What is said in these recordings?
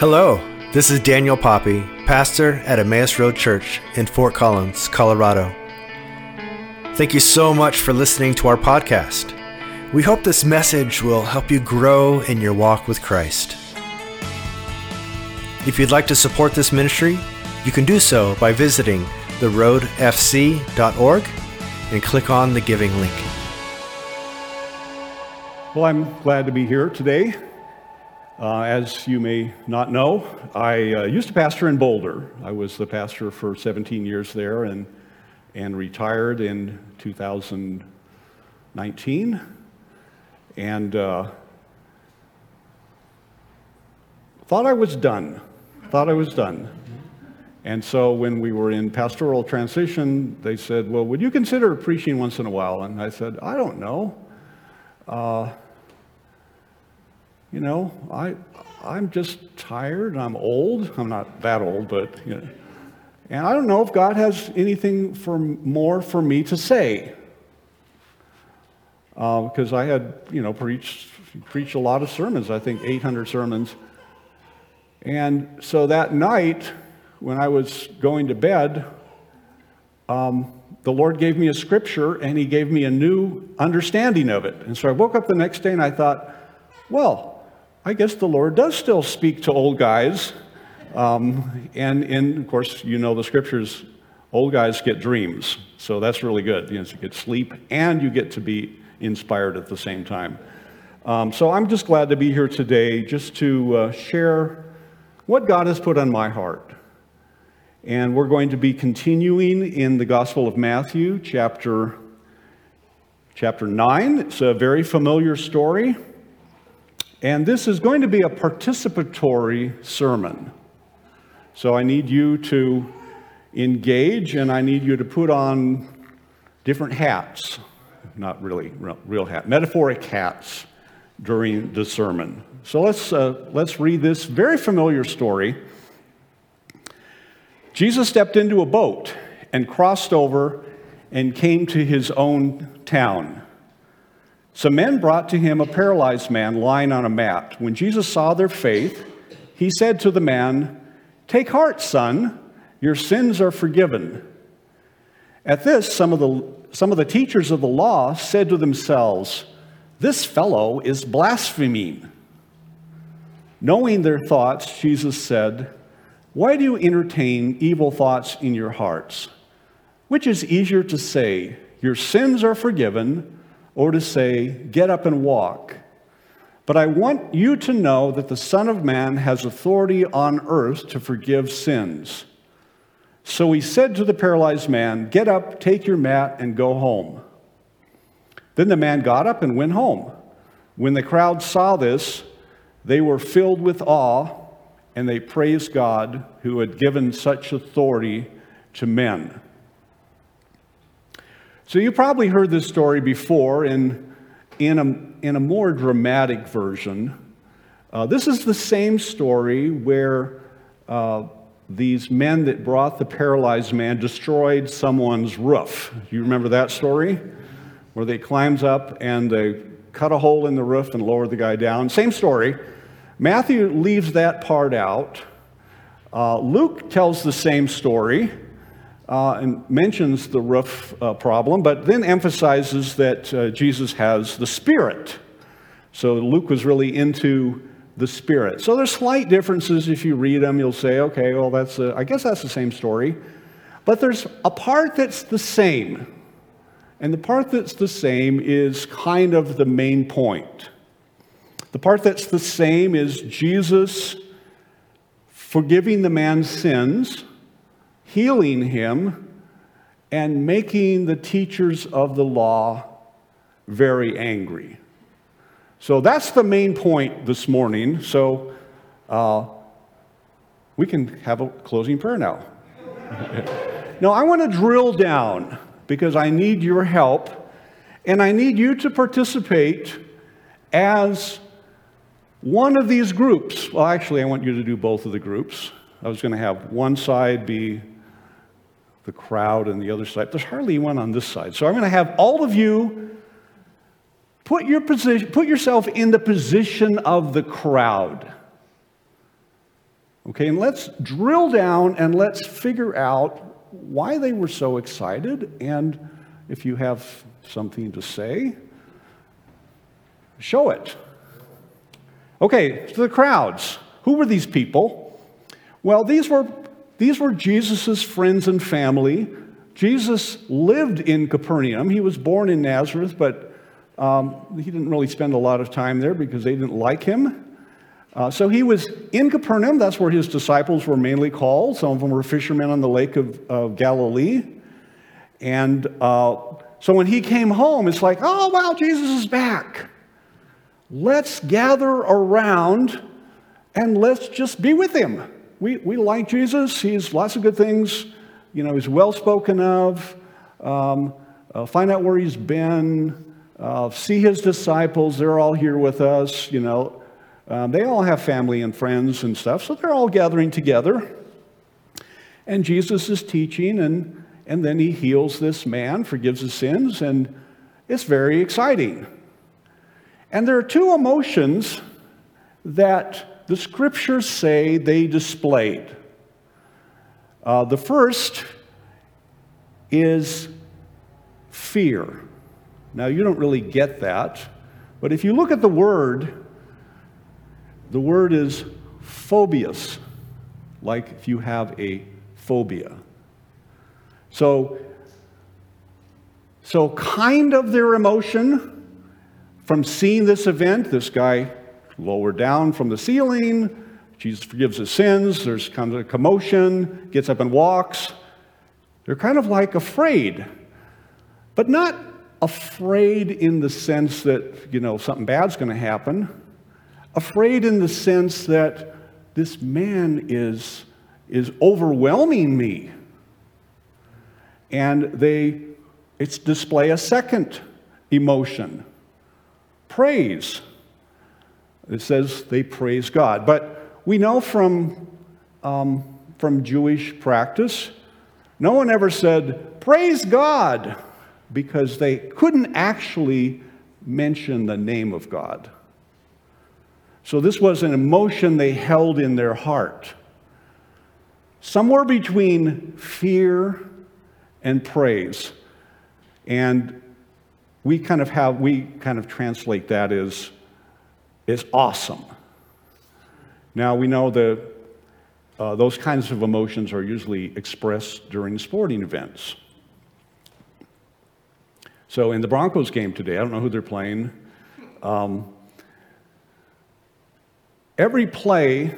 Hello, this is Daniel Poppy, pastor at Emmaus Road Church in Fort Collins, Colorado. Thank you so much for listening to our podcast. We hope this message will help you grow in your walk with Christ. If you'd like to support this ministry, you can do so by visiting theroadfc.org and click on the giving link. Well, I'm glad to be here today. Uh, as you may not know, I uh, used to pastor in Boulder. I was the pastor for 17 years there and, and retired in 2019. And uh, thought I was done. Thought I was done. And so when we were in pastoral transition, they said, Well, would you consider preaching once in a while? And I said, I don't know. You know, I, I'm just tired. I'm old. I'm not that old, but, you know. And I don't know if God has anything for, more for me to say. Because uh, I had, you know, preached, preached a lot of sermons, I think 800 sermons. And so that night, when I was going to bed, um, the Lord gave me a scripture and He gave me a new understanding of it. And so I woke up the next day and I thought, well, I guess the Lord does still speak to old guys. Um, and, and of course, you know the scriptures old guys get dreams. So that's really good. You, know, you get sleep and you get to be inspired at the same time. Um, so I'm just glad to be here today just to uh, share what God has put on my heart. And we're going to be continuing in the Gospel of Matthew, chapter, chapter 9. It's a very familiar story. And this is going to be a participatory sermon. So I need you to engage and I need you to put on different hats. Not really real, hat, metaphoric hats during the sermon. So let's, uh, let's read this very familiar story. Jesus stepped into a boat and crossed over and came to his own town. Some men brought to him a paralyzed man lying on a mat. When Jesus saw their faith, he said to the man, Take heart, son, your sins are forgiven. At this, some of the, some of the teachers of the law said to themselves, This fellow is blaspheming. Knowing their thoughts, Jesus said, why do you entertain evil thoughts in your hearts? Which is easier to say, Your sins are forgiven, or to say, Get up and walk? But I want you to know that the Son of Man has authority on earth to forgive sins. So he said to the paralyzed man, Get up, take your mat, and go home. Then the man got up and went home. When the crowd saw this, they were filled with awe and they praised God who had given such authority to men. So you probably heard this story before in, in, a, in a more dramatic version. Uh, this is the same story where uh, these men that brought the paralyzed man destroyed someone's roof. You remember that story? Where they climbs up and they cut a hole in the roof and lowered the guy down. Same story. Matthew leaves that part out. Uh, Luke tells the same story and mentions the roof uh, problem, but then emphasizes that uh, Jesus has the Spirit. So Luke was really into the Spirit. So there's slight differences. If you read them, you'll say, okay, well, that's a, I guess that's the same story. But there's a part that's the same. And the part that's the same is kind of the main point. The part that's the same is Jesus forgiving the man's sins, healing him, and making the teachers of the law very angry. So that's the main point this morning. So uh, we can have a closing prayer now. now, I want to drill down because I need your help and I need you to participate as one of these groups, well, actually, I want you to do both of the groups. I was going to have one side be the crowd and the other side. There's hardly one on this side. So I'm going to have all of you put, your position, put yourself in the position of the crowd. Okay, and let's drill down and let's figure out why they were so excited. And if you have something to say, show it. Okay, to the crowds. Who were these people? Well, these were, these were Jesus' friends and family. Jesus lived in Capernaum. He was born in Nazareth, but um, he didn't really spend a lot of time there because they didn't like him. Uh, so he was in Capernaum. That's where his disciples were mainly called. Some of them were fishermen on the lake of, of Galilee. And uh, so when he came home, it's like, oh, wow, Jesus is back. Let's gather around and let's just be with him. We, we like Jesus. He's lots of good things. You know, he's well spoken of. Um, uh, find out where he's been. Uh, see his disciples. They're all here with us. You know, um, they all have family and friends and stuff, so they're all gathering together. And Jesus is teaching, and, and then he heals this man, forgives his sins, and it's very exciting. And there are two emotions that the scriptures say they displayed. Uh, the first is fear. Now, you don't really get that, but if you look at the word, the word is phobias, like if you have a phobia. So, so kind of their emotion from seeing this event, this guy lowered down from the ceiling, Jesus forgives his sins, there's kind of a commotion, gets up and walks. They're kind of like afraid, but not afraid in the sense that, you know, something bad's going to happen afraid in the sense that this man is, is overwhelming me. And they it's display a second emotion praise. It says they praise God. But we know from, um, from Jewish practice, no one ever said, Praise God, because they couldn't actually mention the name of God. So this was an emotion they held in their heart. Somewhere between fear and praise. And we kind of have, we kind of translate that as, as awesome. Now we know that uh, those kinds of emotions are usually expressed during sporting events. So in the Broncos game today, I don't know who they're playing. Um, Every play,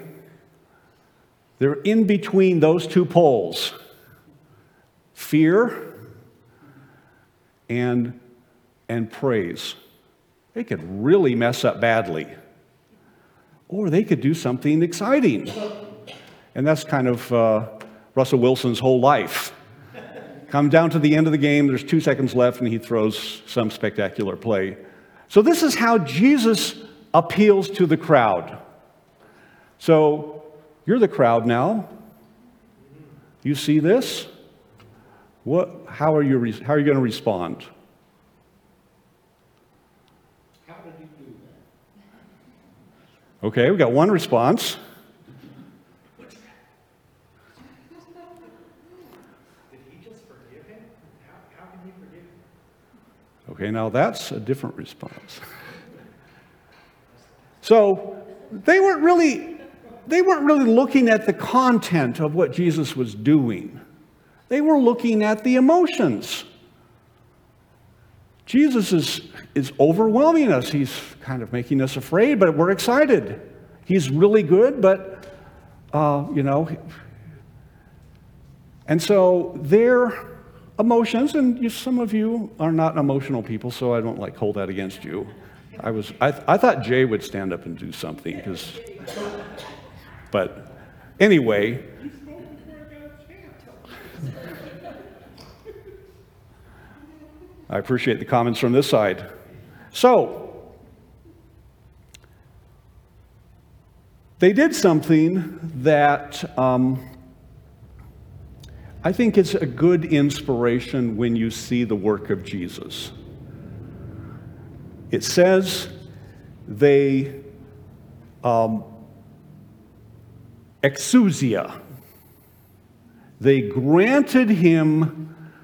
they're in between those two poles fear and, and praise. They could really mess up badly, or they could do something exciting. And that's kind of uh, Russell Wilson's whole life. Come down to the end of the game, there's two seconds left, and he throws some spectacular play. So, this is how Jesus appeals to the crowd. So you're the crowd now. You see this? What, how, are you, how are you going to respond? How did he do that? Okay, we got one response. Okay, now that's a different response. so they weren't really they weren't really looking at the content of what Jesus was doing, they were looking at the emotions. Jesus is, is overwhelming us. He's kind of making us afraid, but we're excited. He's really good, but, uh, you know, and so their emotions, and you, some of you are not emotional people, so I don't like hold that against you. I was, I, I thought Jay would stand up and do something because but anyway, I appreciate the comments from this side. So, they did something that um, I think is a good inspiration when you see the work of Jesus. It says they um, exousia. They granted him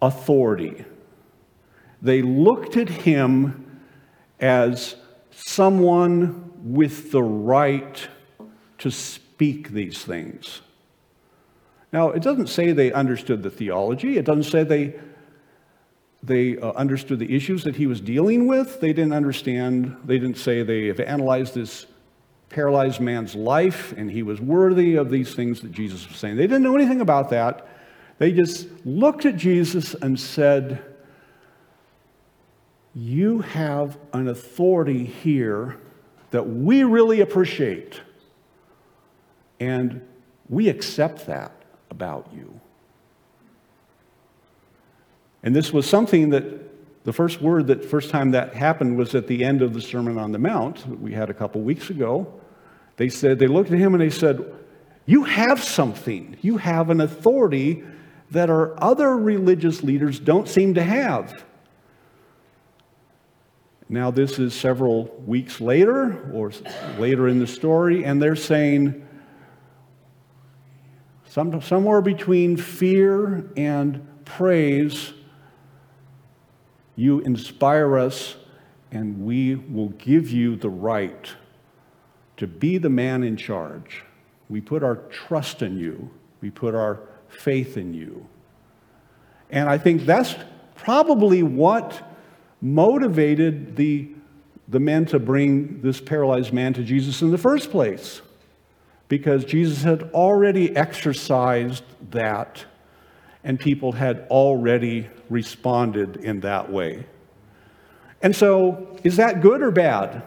authority. They looked at him as someone with the right to speak these things. Now, it doesn't say they understood the theology. It doesn't say they, they uh, understood the issues that he was dealing with. They didn't understand, they didn't say they have analyzed this paralyzed man's life and he was worthy of these things that Jesus was saying. They didn't know anything about that. They just looked at Jesus and said, You have an authority here that we really appreciate. And we accept that about you. And this was something that the first word that first time that happened was at the end of the Sermon on the Mount that we had a couple weeks ago. They said, they looked at him and they said, You have something. You have an authority that our other religious leaders don't seem to have. Now, this is several weeks later or later in the story, and they're saying some, somewhere between fear and praise, you inspire us, and we will give you the right to be the man in charge. We put our trust in you, we put our faith in you. And I think that's probably what motivated the, the men to bring this paralyzed man to Jesus in the first place. Because Jesus had already exercised that, and people had already responded in that way. And so, is that good or bad?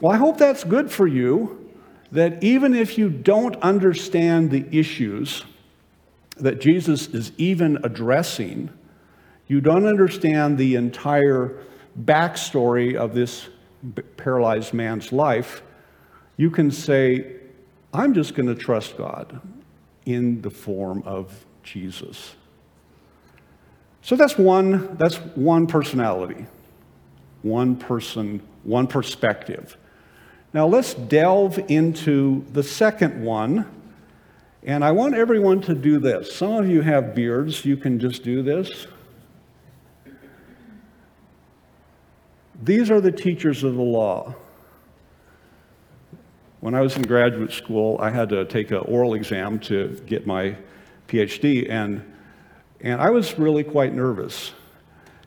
Well, I hope that's good for you, that even if you don't understand the issues that Jesus is even addressing, you don't understand the entire backstory of this paralyzed man's life, you can say, I'm just going to trust God in the form of Jesus. So that's one, that's one personality, one person, one perspective. Now let's delve into the second one. And I want everyone to do this. Some of you have beards, you can just do this. These are the teachers of the law. When I was in graduate school, I had to take an oral exam to get my PhD, and, and I was really quite nervous.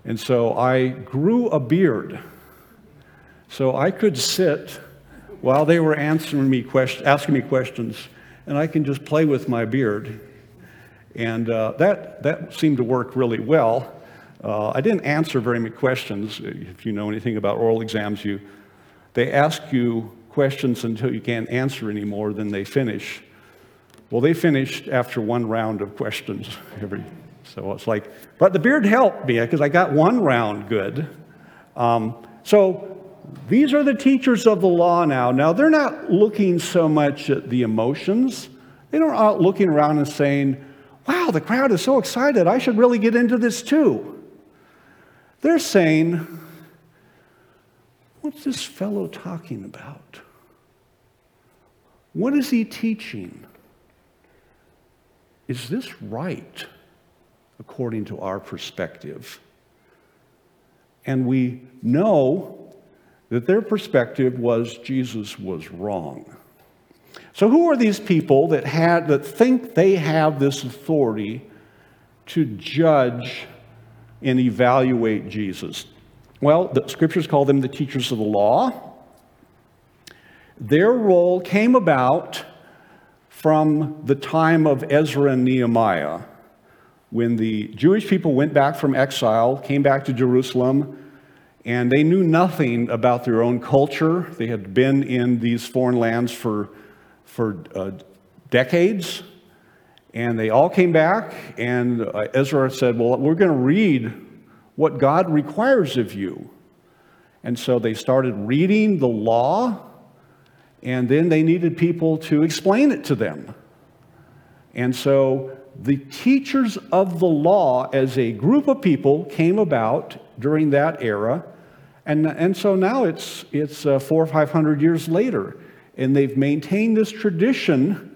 And so I grew a beard so I could sit while they were answering me asking me questions, and I can just play with my beard. And uh, that, that seemed to work really well. Uh, I didn't answer very many questions. If you know anything about oral exams, you, they ask you questions until you can't answer anymore, then they finish. Well, they finished after one round of questions every. So it's like, but the beard helped me because I got one round good. Um, so these are the teachers of the law now. Now, they're not looking so much at the emotions. They don't out looking around and saying, wow, the crowd is so excited. I should really get into this too. They're saying, what's this fellow talking about? What is he teaching? Is this right according to our perspective? And we know that their perspective was Jesus was wrong. So who are these people that had that think they have this authority to judge and evaluate Jesus? Well, the scriptures call them the teachers of the law. Their role came about from the time of Ezra and Nehemiah when the Jewish people went back from exile, came back to Jerusalem, and they knew nothing about their own culture. They had been in these foreign lands for, for uh, decades. And they all came back, and uh, Ezra said, Well, we're going to read what God requires of you. And so they started reading the law, and then they needed people to explain it to them. And so the teachers of the law, as a group of people, came about during that era. And, and so now it's, it's uh, four or five hundred years later. and they've maintained this tradition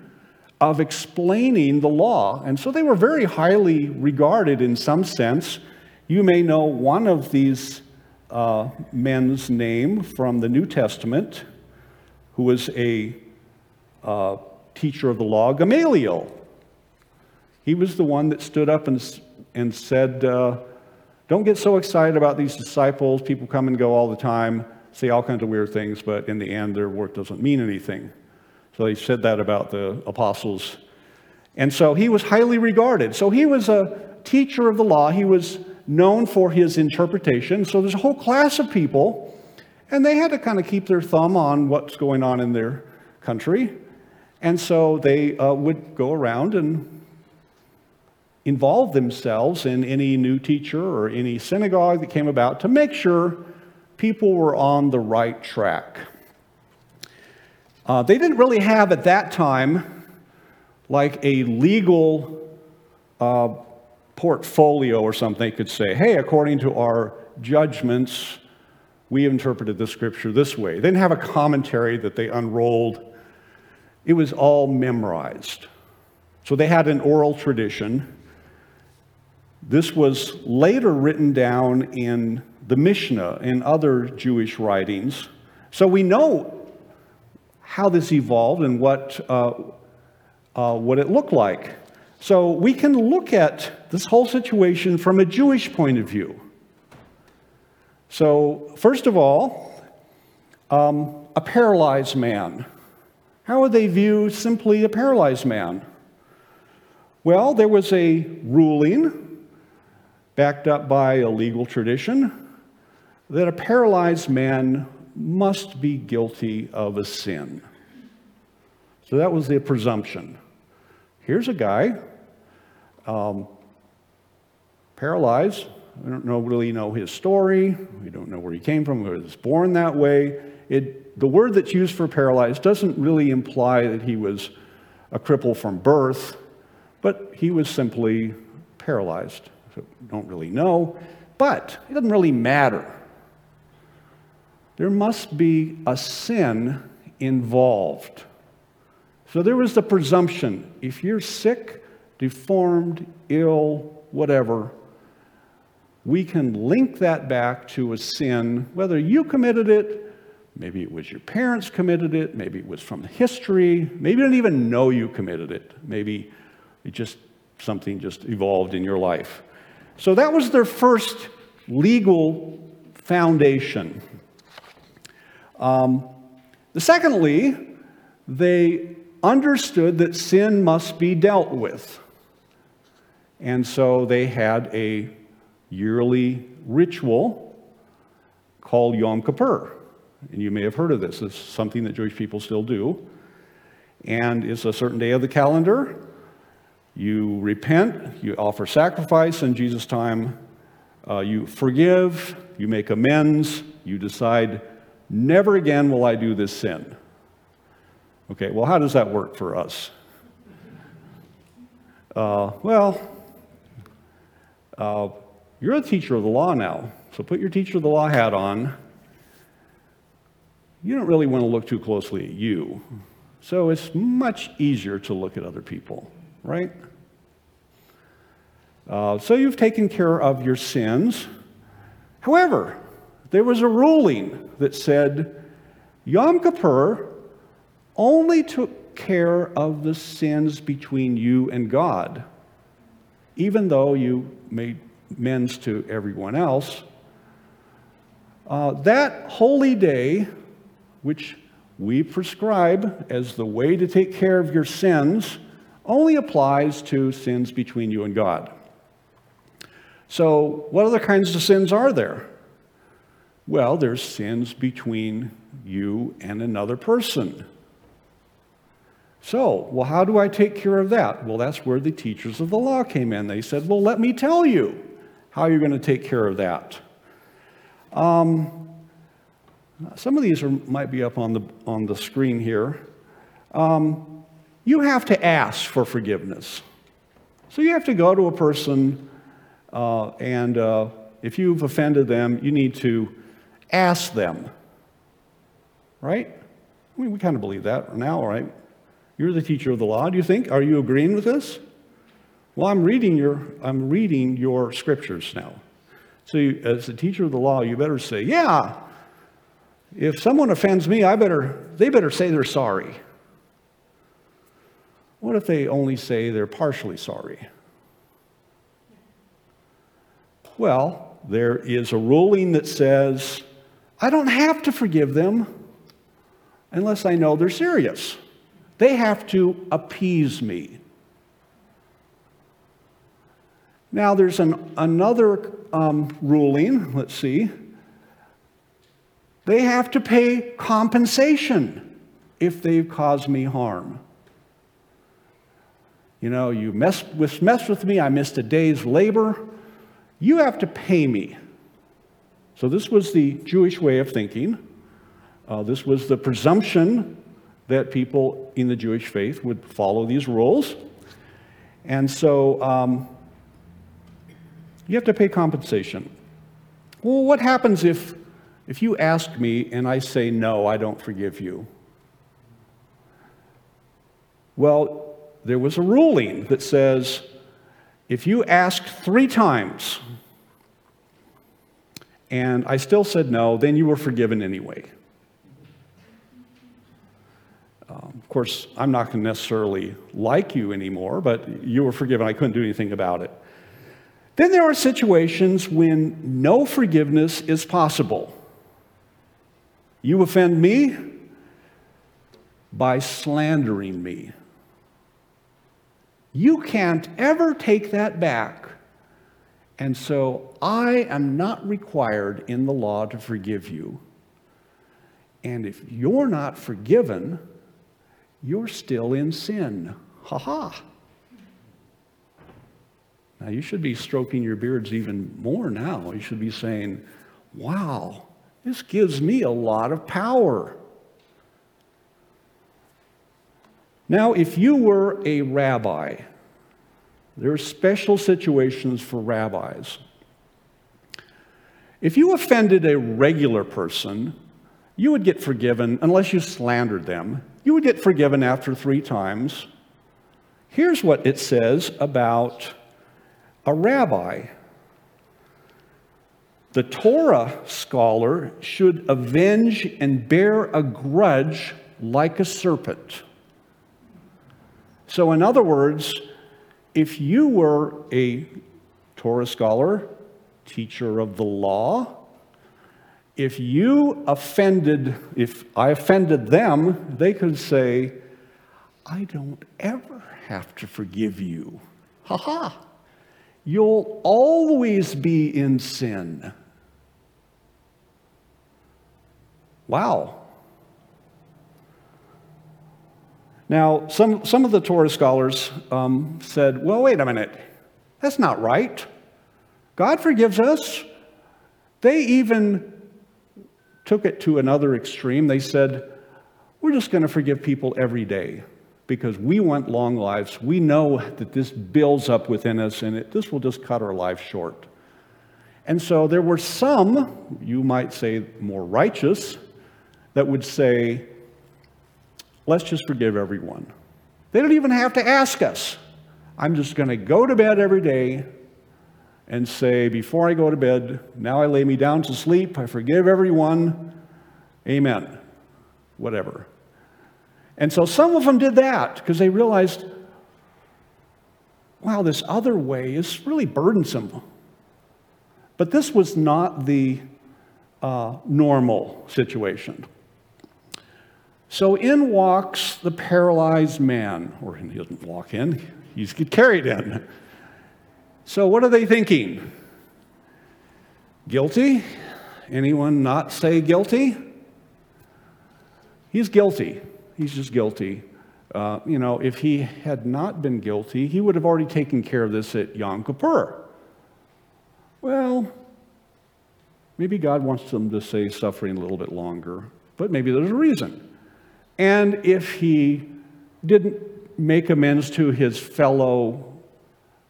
of explaining the law. And so they were very highly regarded in some sense. You may know one of these uh, men's name from the New Testament, who was a uh, teacher of the law, Gamaliel. He was the one that stood up and, and said, uh, Don't get so excited about these disciples. People come and go all the time, say all kinds of weird things, but in the end, their work doesn't mean anything. So he said that about the apostles. And so he was highly regarded. So he was a teacher of the law. He was known for his interpretation. So there's a whole class of people, and they had to kind of keep their thumb on what's going on in their country. And so they uh, would go around and involve themselves in any new teacher or any synagogue that came about to make sure people were on the right track. Uh, they didn't really have at that time like a legal uh, portfolio or something. They could say, hey, according to our judgments, we interpreted the scripture this way. They didn't have a commentary that they unrolled, it was all memorized. So they had an oral tradition. This was later written down in the Mishnah and other Jewish writings. So we know how this evolved and what, uh, uh, what it looked like. So we can look at this whole situation from a Jewish point of view. So, first of all, um, a paralyzed man. How would they view simply a paralyzed man? Well, there was a ruling backed up by a legal tradition that a paralyzed man must be guilty of a sin. So that was the presumption. Here's a guy, um, paralyzed. We don't know, really know his story. We don't know where he came from, whether he was born that way. It, the word that's used for paralyzed doesn't really imply that he was a cripple from birth, but he was simply paralyzed. So don't really know. But it doesn't really matter there must be a sin involved. So there was the presumption if you're sick, deformed, ill, whatever, we can link that back to a sin, whether you committed it, maybe it was your parents committed it, maybe it was from history, maybe you didn't even know you committed it, maybe it just something just evolved in your life. So that was their first legal foundation. Um, secondly, they understood that sin must be dealt with. And so they had a yearly ritual called Yom Kippur. And you may have heard of this. It's something that Jewish people still do. And it's a certain day of the calendar. You repent, you offer sacrifice in Jesus' time, uh, you forgive, you make amends, you decide Never again will I do this sin. Okay, well, how does that work for us? Uh, well, uh, you're a teacher of the law now, so put your teacher of the law hat on. You don't really want to look too closely at you, so it's much easier to look at other people, right? Uh, so you've taken care of your sins. However, there was a ruling that said Yom Kippur only took care of the sins between you and God. Even though you made amends to everyone else, uh, that holy day, which we prescribe as the way to take care of your sins, only applies to sins between you and God. So, what other kinds of sins are there? Well, there's sins between you and another person. So, well, how do I take care of that? Well, that's where the teachers of the law came in. They said, well, let me tell you how you're going to take care of that. Um, some of these are, might be up on the, on the screen here. Um, you have to ask for forgiveness. So you have to go to a person, uh, and uh, if you've offended them, you need to ask them. Right? I mean, we kind of believe that now, right? You're the teacher of the law. Do you think? Are you agreeing with this? Well, I'm reading your, I'm reading your scriptures now. So, you, as the teacher of the law, you better say, yeah, if someone offends me, I better, they better say they're sorry. What if they only say they're partially sorry? Well, there is a ruling that says I don't have to forgive them unless I know they're serious. They have to appease me. Now, there's an, another um, ruling, let's see. They have to pay compensation if they've caused me harm. You know, you messed with, messed with me, I missed a day's labor. You have to pay me. So, this was the Jewish way of thinking. Uh, this was the presumption that people in the Jewish faith would follow these rules. And so um, you have to pay compensation. Well, what happens if, if you ask me and I say, no, I don't forgive you? Well, there was a ruling that says if you ask three times and I still said no, then you were forgiven anyway. Um, of course, I'm not going to necessarily like you anymore, but you were forgiven. I couldn't do anything about it. Then there are situations when no forgiveness is possible. You offend me by slandering me. You can't ever take that back. And so I am not required in the law to forgive you. And if you're not forgiven, you're still in sin. Ha ha. Now, you should be stroking your beards even more now. You should be saying, wow, this gives me a lot of power. Now, if you were a rabbi, there are special situations for rabbis. If you offended a regular person, you would get forgiven unless you slandered them you would get forgiven after three times. Here's what it says about a rabbi the Torah scholar should avenge and bear a grudge like a serpent. So, in other words, if you were a Torah scholar, teacher of the law, if you offended, if I offended them, they could say, I don't ever have to forgive you. Ha ha. You'll always be in sin. Wow. Now, some, some of the Torah scholars um, said, well, wait a minute. That's not right. God forgives us. They even took it to another extreme. They said, We're just going to forgive people every day because we want long lives. We know that this builds up within us and it, this will just cut our lives short. And so there were some, you might say more righteous, that would say, let's just forgive everyone. They don't even have to ask us. I'm just going to go to bed every day and say, Before I go to bed, now I lay me down to sleep, I forgive everyone, amen, whatever. And so some of them did that because they realized, wow, this other way is really burdensome. But this was not the uh, normal situation. So in walks the paralyzed man, or he doesn't walk in, he's get carried in. So, what are they thinking? Guilty? Anyone not say guilty? He's guilty. He's just guilty. Uh, you know, if he had not been guilty, he would have already taken care of this at Yom Kippur. Well, maybe God wants them to say suffering a little bit longer, but maybe there's a reason. And if he didn't make amends to his fellow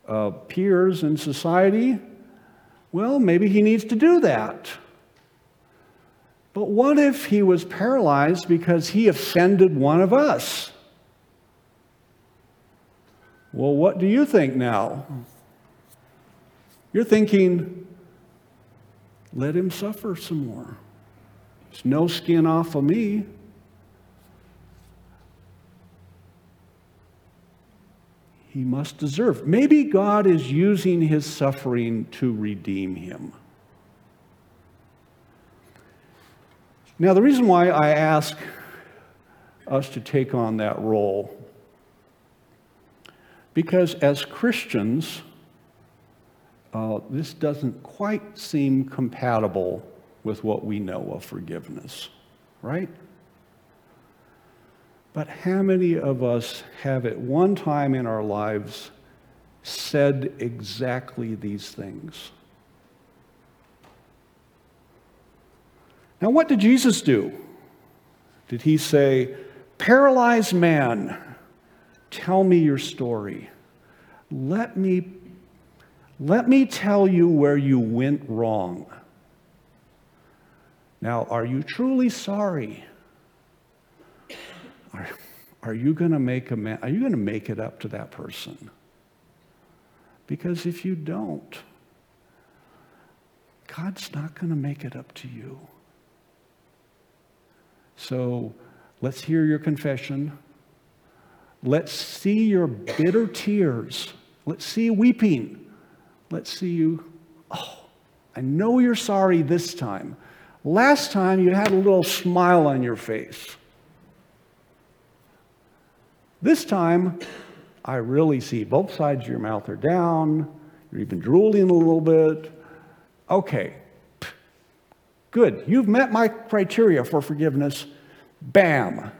uh, peers in society, well, maybe he needs to do that. But what if he was paralyzed because he offended one of us? Well, what do you think now? You're thinking, let him suffer some more. There's no skin off of me. He must deserve. Maybe God is using his suffering to redeem him. Now, the reason why I ask us to take on that role, because as Christians, uh, this doesn't quite seem compatible with what we know of forgiveness, right? But how many of us have at one time in our lives said exactly these things? Now, what did Jesus do? Did he say, Paralyzed man, tell me your story. Let me, let me tell you where you went wrong. Now, are you truly sorry? Are, are you going to make a are you going to make it up to that person? Because if you don't, God's not going to make it up to you. So let's hear your confession. Let's see your bitter tears. Let's see weeping. Let's see you. Oh, I know you're sorry this time. Last time you had a little smile on your face. This time, I really see both sides of your mouth are down. You're even drooling a little bit. Okay, Good. You've met my criteria for forgiveness. Bam.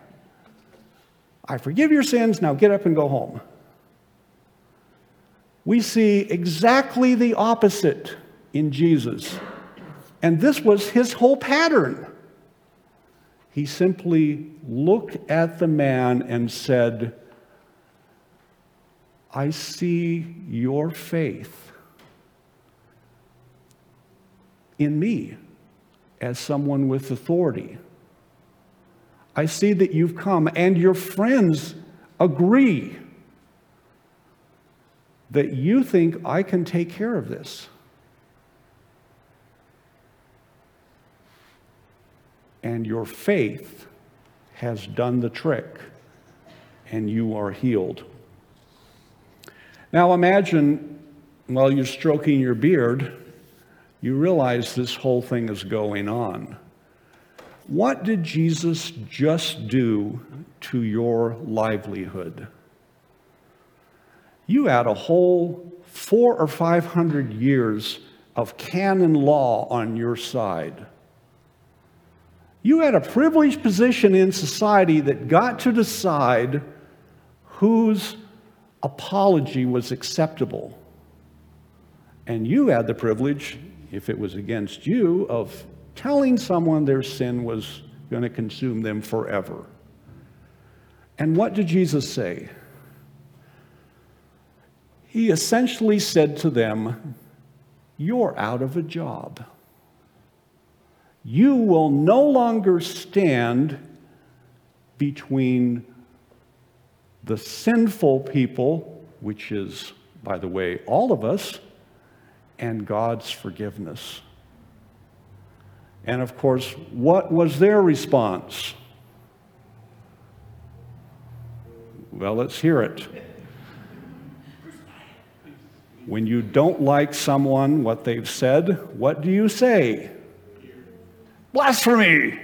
I forgive your sins. Now get up and go home. We see exactly the opposite in Jesus. And this was his whole pattern. He simply looked at the man and said, I see your faith in me as someone with authority. I see that you've come and your friends agree that you think I can take care of this. And your faith has done the trick, and you are healed. Now imagine while you're stroking your beard, you realize this whole thing is going on. What did Jesus just do to your livelihood? You had a whole four or five hundred years of canon law on your side. You had a privileged position in society that got to decide whose apology was acceptable. And you had the privilege if it was against you, of telling someone their sin was going to consume them forever. And what did Jesus say? He essentially said to them, You're out of a job. You will no longer stand between the sinful people, which is, by the way, all of us, and God's forgiveness. And of course, what was their response? Well, let's hear it. When you don't like someone, what they've said, what do you say? Blasphemy!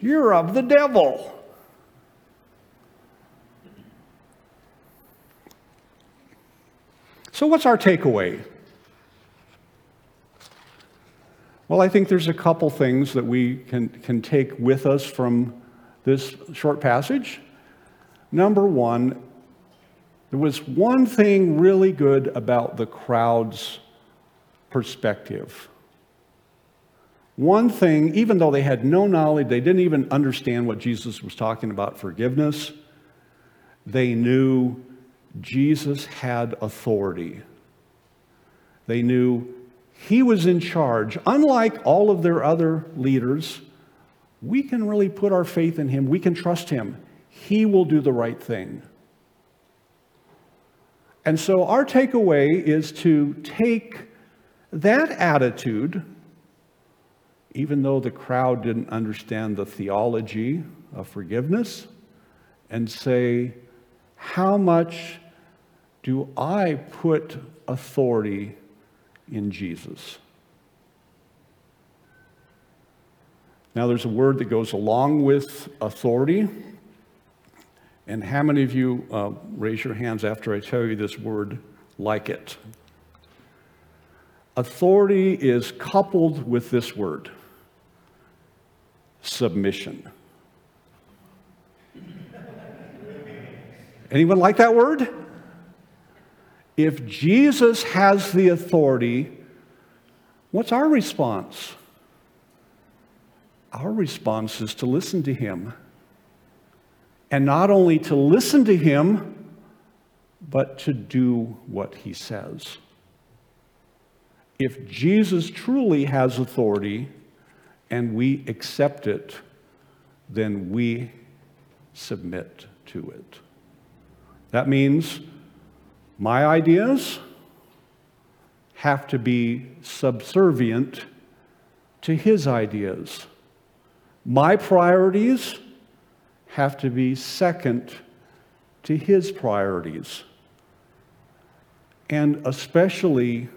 You're of the devil. So, what's our takeaway? Well, I think there's a couple things that we can, can take with us from this short passage. Number one, there was one thing really good about the crowd's perspective. One thing, even though they had no knowledge, they didn't even understand what Jesus was talking about forgiveness, they knew Jesus had authority. They knew he was in charge. Unlike all of their other leaders, we can really put our faith in him. We can trust him. He will do the right thing. And so our takeaway is to take that attitude, even though the crowd didn't understand the theology of forgiveness, and say, how much do I put authority in Jesus? Now, there's a word that goes along with authority. And how many of you uh, raise your hands after I tell you this word, like it? Authority is coupled with this word submission. Anyone like that word? If Jesus has the authority, what's our response? Our response is to listen to him. And not only to listen to him, but to do what he says. If Jesus truly has authority and we accept it, then we submit to it. That means my ideas have to be subservient to his ideas. My priorities have to be second to his priorities. And especially,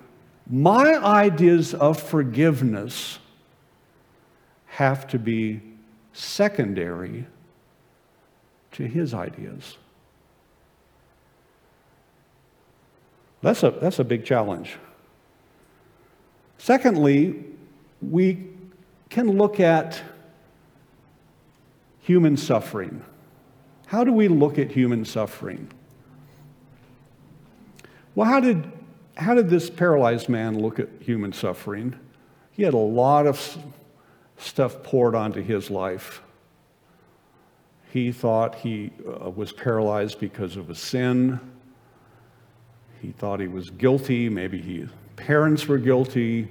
my ideas of forgiveness have to be secondary to his ideas. That's a, that's a big challenge. Secondly, we can look at human suffering. How do we look at human suffering? Well, how did, how did this paralyzed man look at human suffering? He had a lot of stuff poured onto his life. He thought he uh, was paralyzed because of a sin. He thought he was guilty. Maybe his parents were guilty.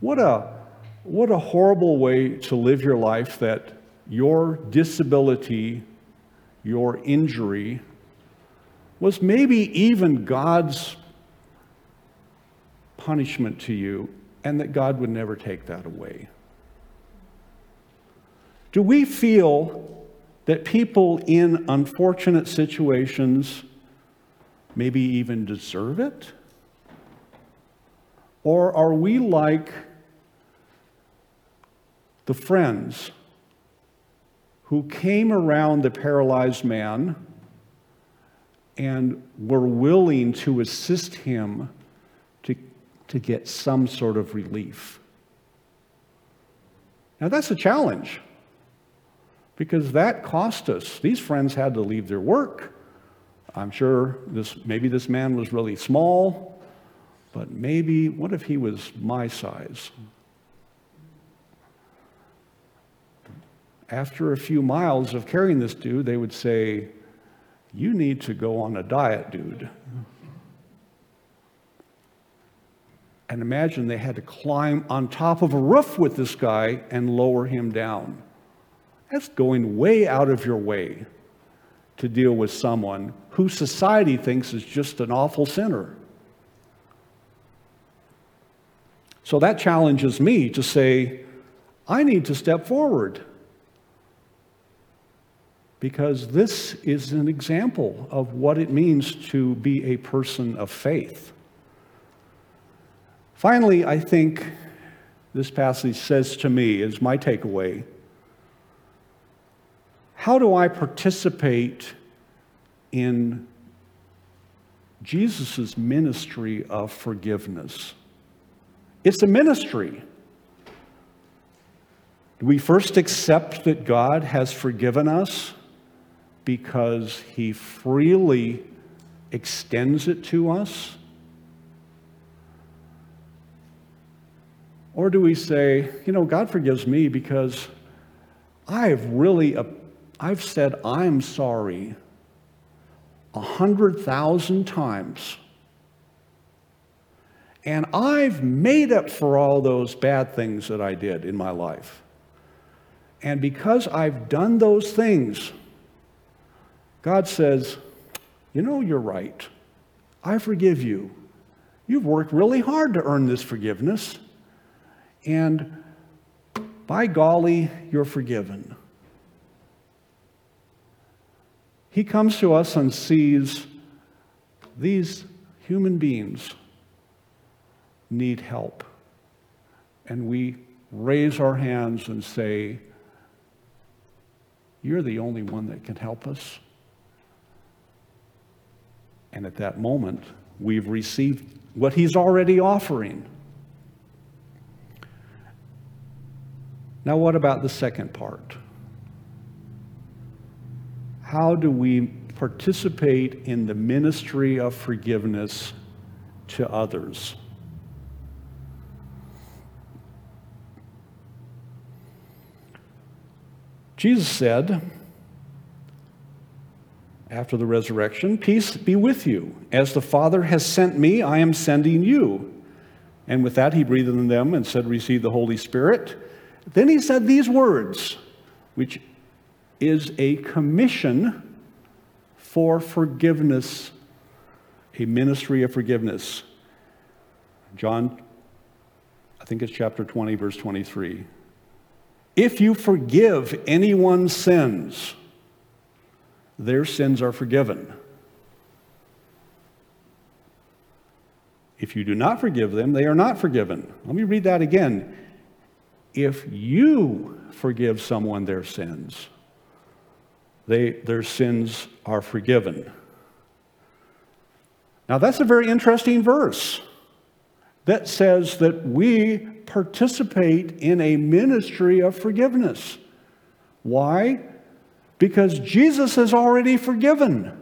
What a, what a horrible way to live your life that your disability, your injury, was maybe even God's punishment to you, and that God would never take that away. Do we feel that people in unfortunate situations maybe even deserve it? Or are we like the friends who came around the paralyzed man and were willing to assist him to, to get some sort of relief? Now, that's a challenge because that cost us. These friends had to leave their work. I'm sure this, maybe this man was really small, but maybe, what if he was my size? After a few miles of carrying this dude, they would say, You need to go on a diet, dude. And imagine they had to climb on top of a roof with this guy and lower him down. That's going way out of your way to deal with someone who society thinks is just an awful sinner. So that challenges me to say, I need to step forward. Because this is an example of what it means to be a person of faith. Finally, I think this passage says to me, is my takeaway how do I participate in Jesus' ministry of forgiveness? It's a ministry. Do we first accept that God has forgiven us because he freely extends it to us? Or do we say, you know, God forgives me because I have really I've said, I'm sorry a hundred thousand times. And I've made up for all those bad things that I did in my life. And because I've done those things, God says, You know, you're right. I forgive you. You've worked really hard to earn this forgiveness. And by golly, you're forgiven. He comes to us and sees these human beings need help. And we raise our hands and say, You're the only one that can help us. And at that moment, we've received what He's already offering. Now, what about the second part? How do we participate in the ministry of forgiveness to others? Jesus said, after the resurrection, Peace be with you. As the Father has sent me, I am sending you. And with that, he breathed on them and said, Receive the Holy Spirit. Then he said these words, which is a commission for forgiveness, a ministry of forgiveness. John, I think it's chapter 20, verse 23. If you forgive anyone's sins, their sins are forgiven. If you do not forgive them, they are not forgiven. Let me read that again. If you forgive someone their sins, they, their sins are forgiven. Now, that's a very interesting verse that says that we participate in a ministry of forgiveness. Why? because Jesus has already forgiven.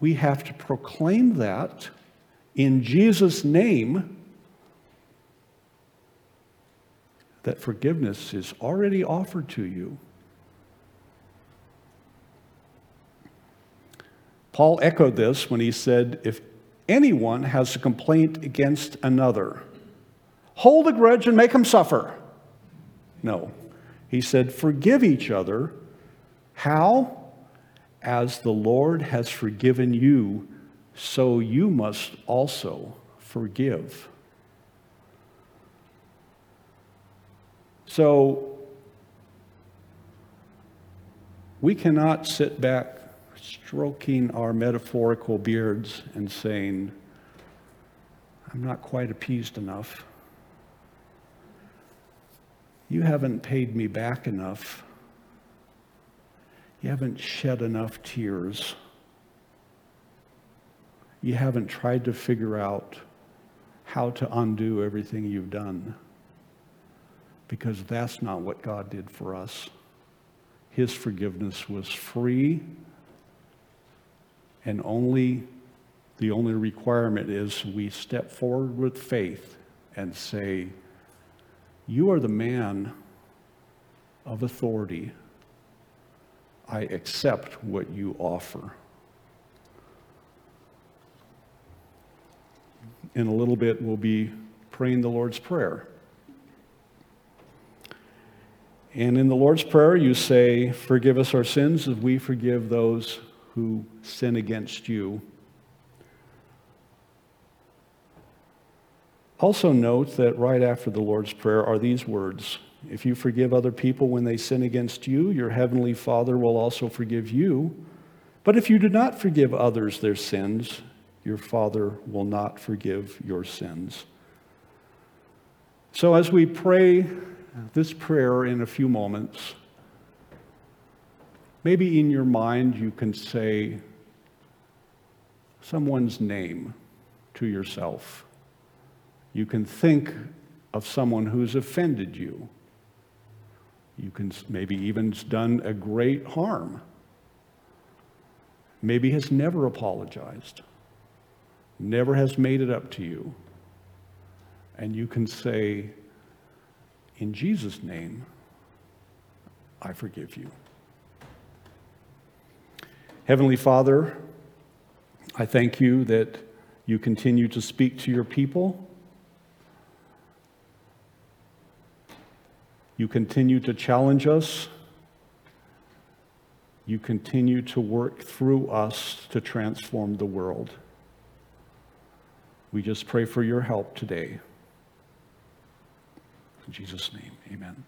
We have to proclaim that in Jesus' name that forgiveness is already offered to you. Paul echoed this when he said, If anyone has a complaint against another, hold a grudge and make him suffer. No. He said, Forgive each other how? As the Lord has forgiven you, so you must also forgive. So, we cannot sit back stroking our metaphorical beards and saying, I'm not quite appeased enough. You haven't paid me back enough. You haven't shed enough tears. You haven't tried to figure out how to undo everything you've done. Because that's not what God did for us. His forgiveness was free, and only the only requirement is we step forward with faith and say, You are the man of authority I accept what you offer. In a little bit, we'll be praying the Lord's Prayer. And in the Lord's Prayer, you say, Forgive us our sins as we forgive those who sin against you. Also, note that right after the Lord's Prayer are these words if you forgive other people when they sin against you, your heavenly Father will also forgive you. But if you do not forgive others their sins, your Father will not forgive your sins. So, as we pray this prayer in a few moments, maybe in your mind you can say someone's name to yourself. You can think of someone who's offended you you can maybe even done a great harm. Maybe has never apologized, never has made it up to you. And you can say, in Jesus' name, I forgive you. Heavenly Father, I thank you that You continue to speak to your people. You continue to challenge us. You continue to work through us to transform the world. We just pray for your help today. In Jesus' name, amen.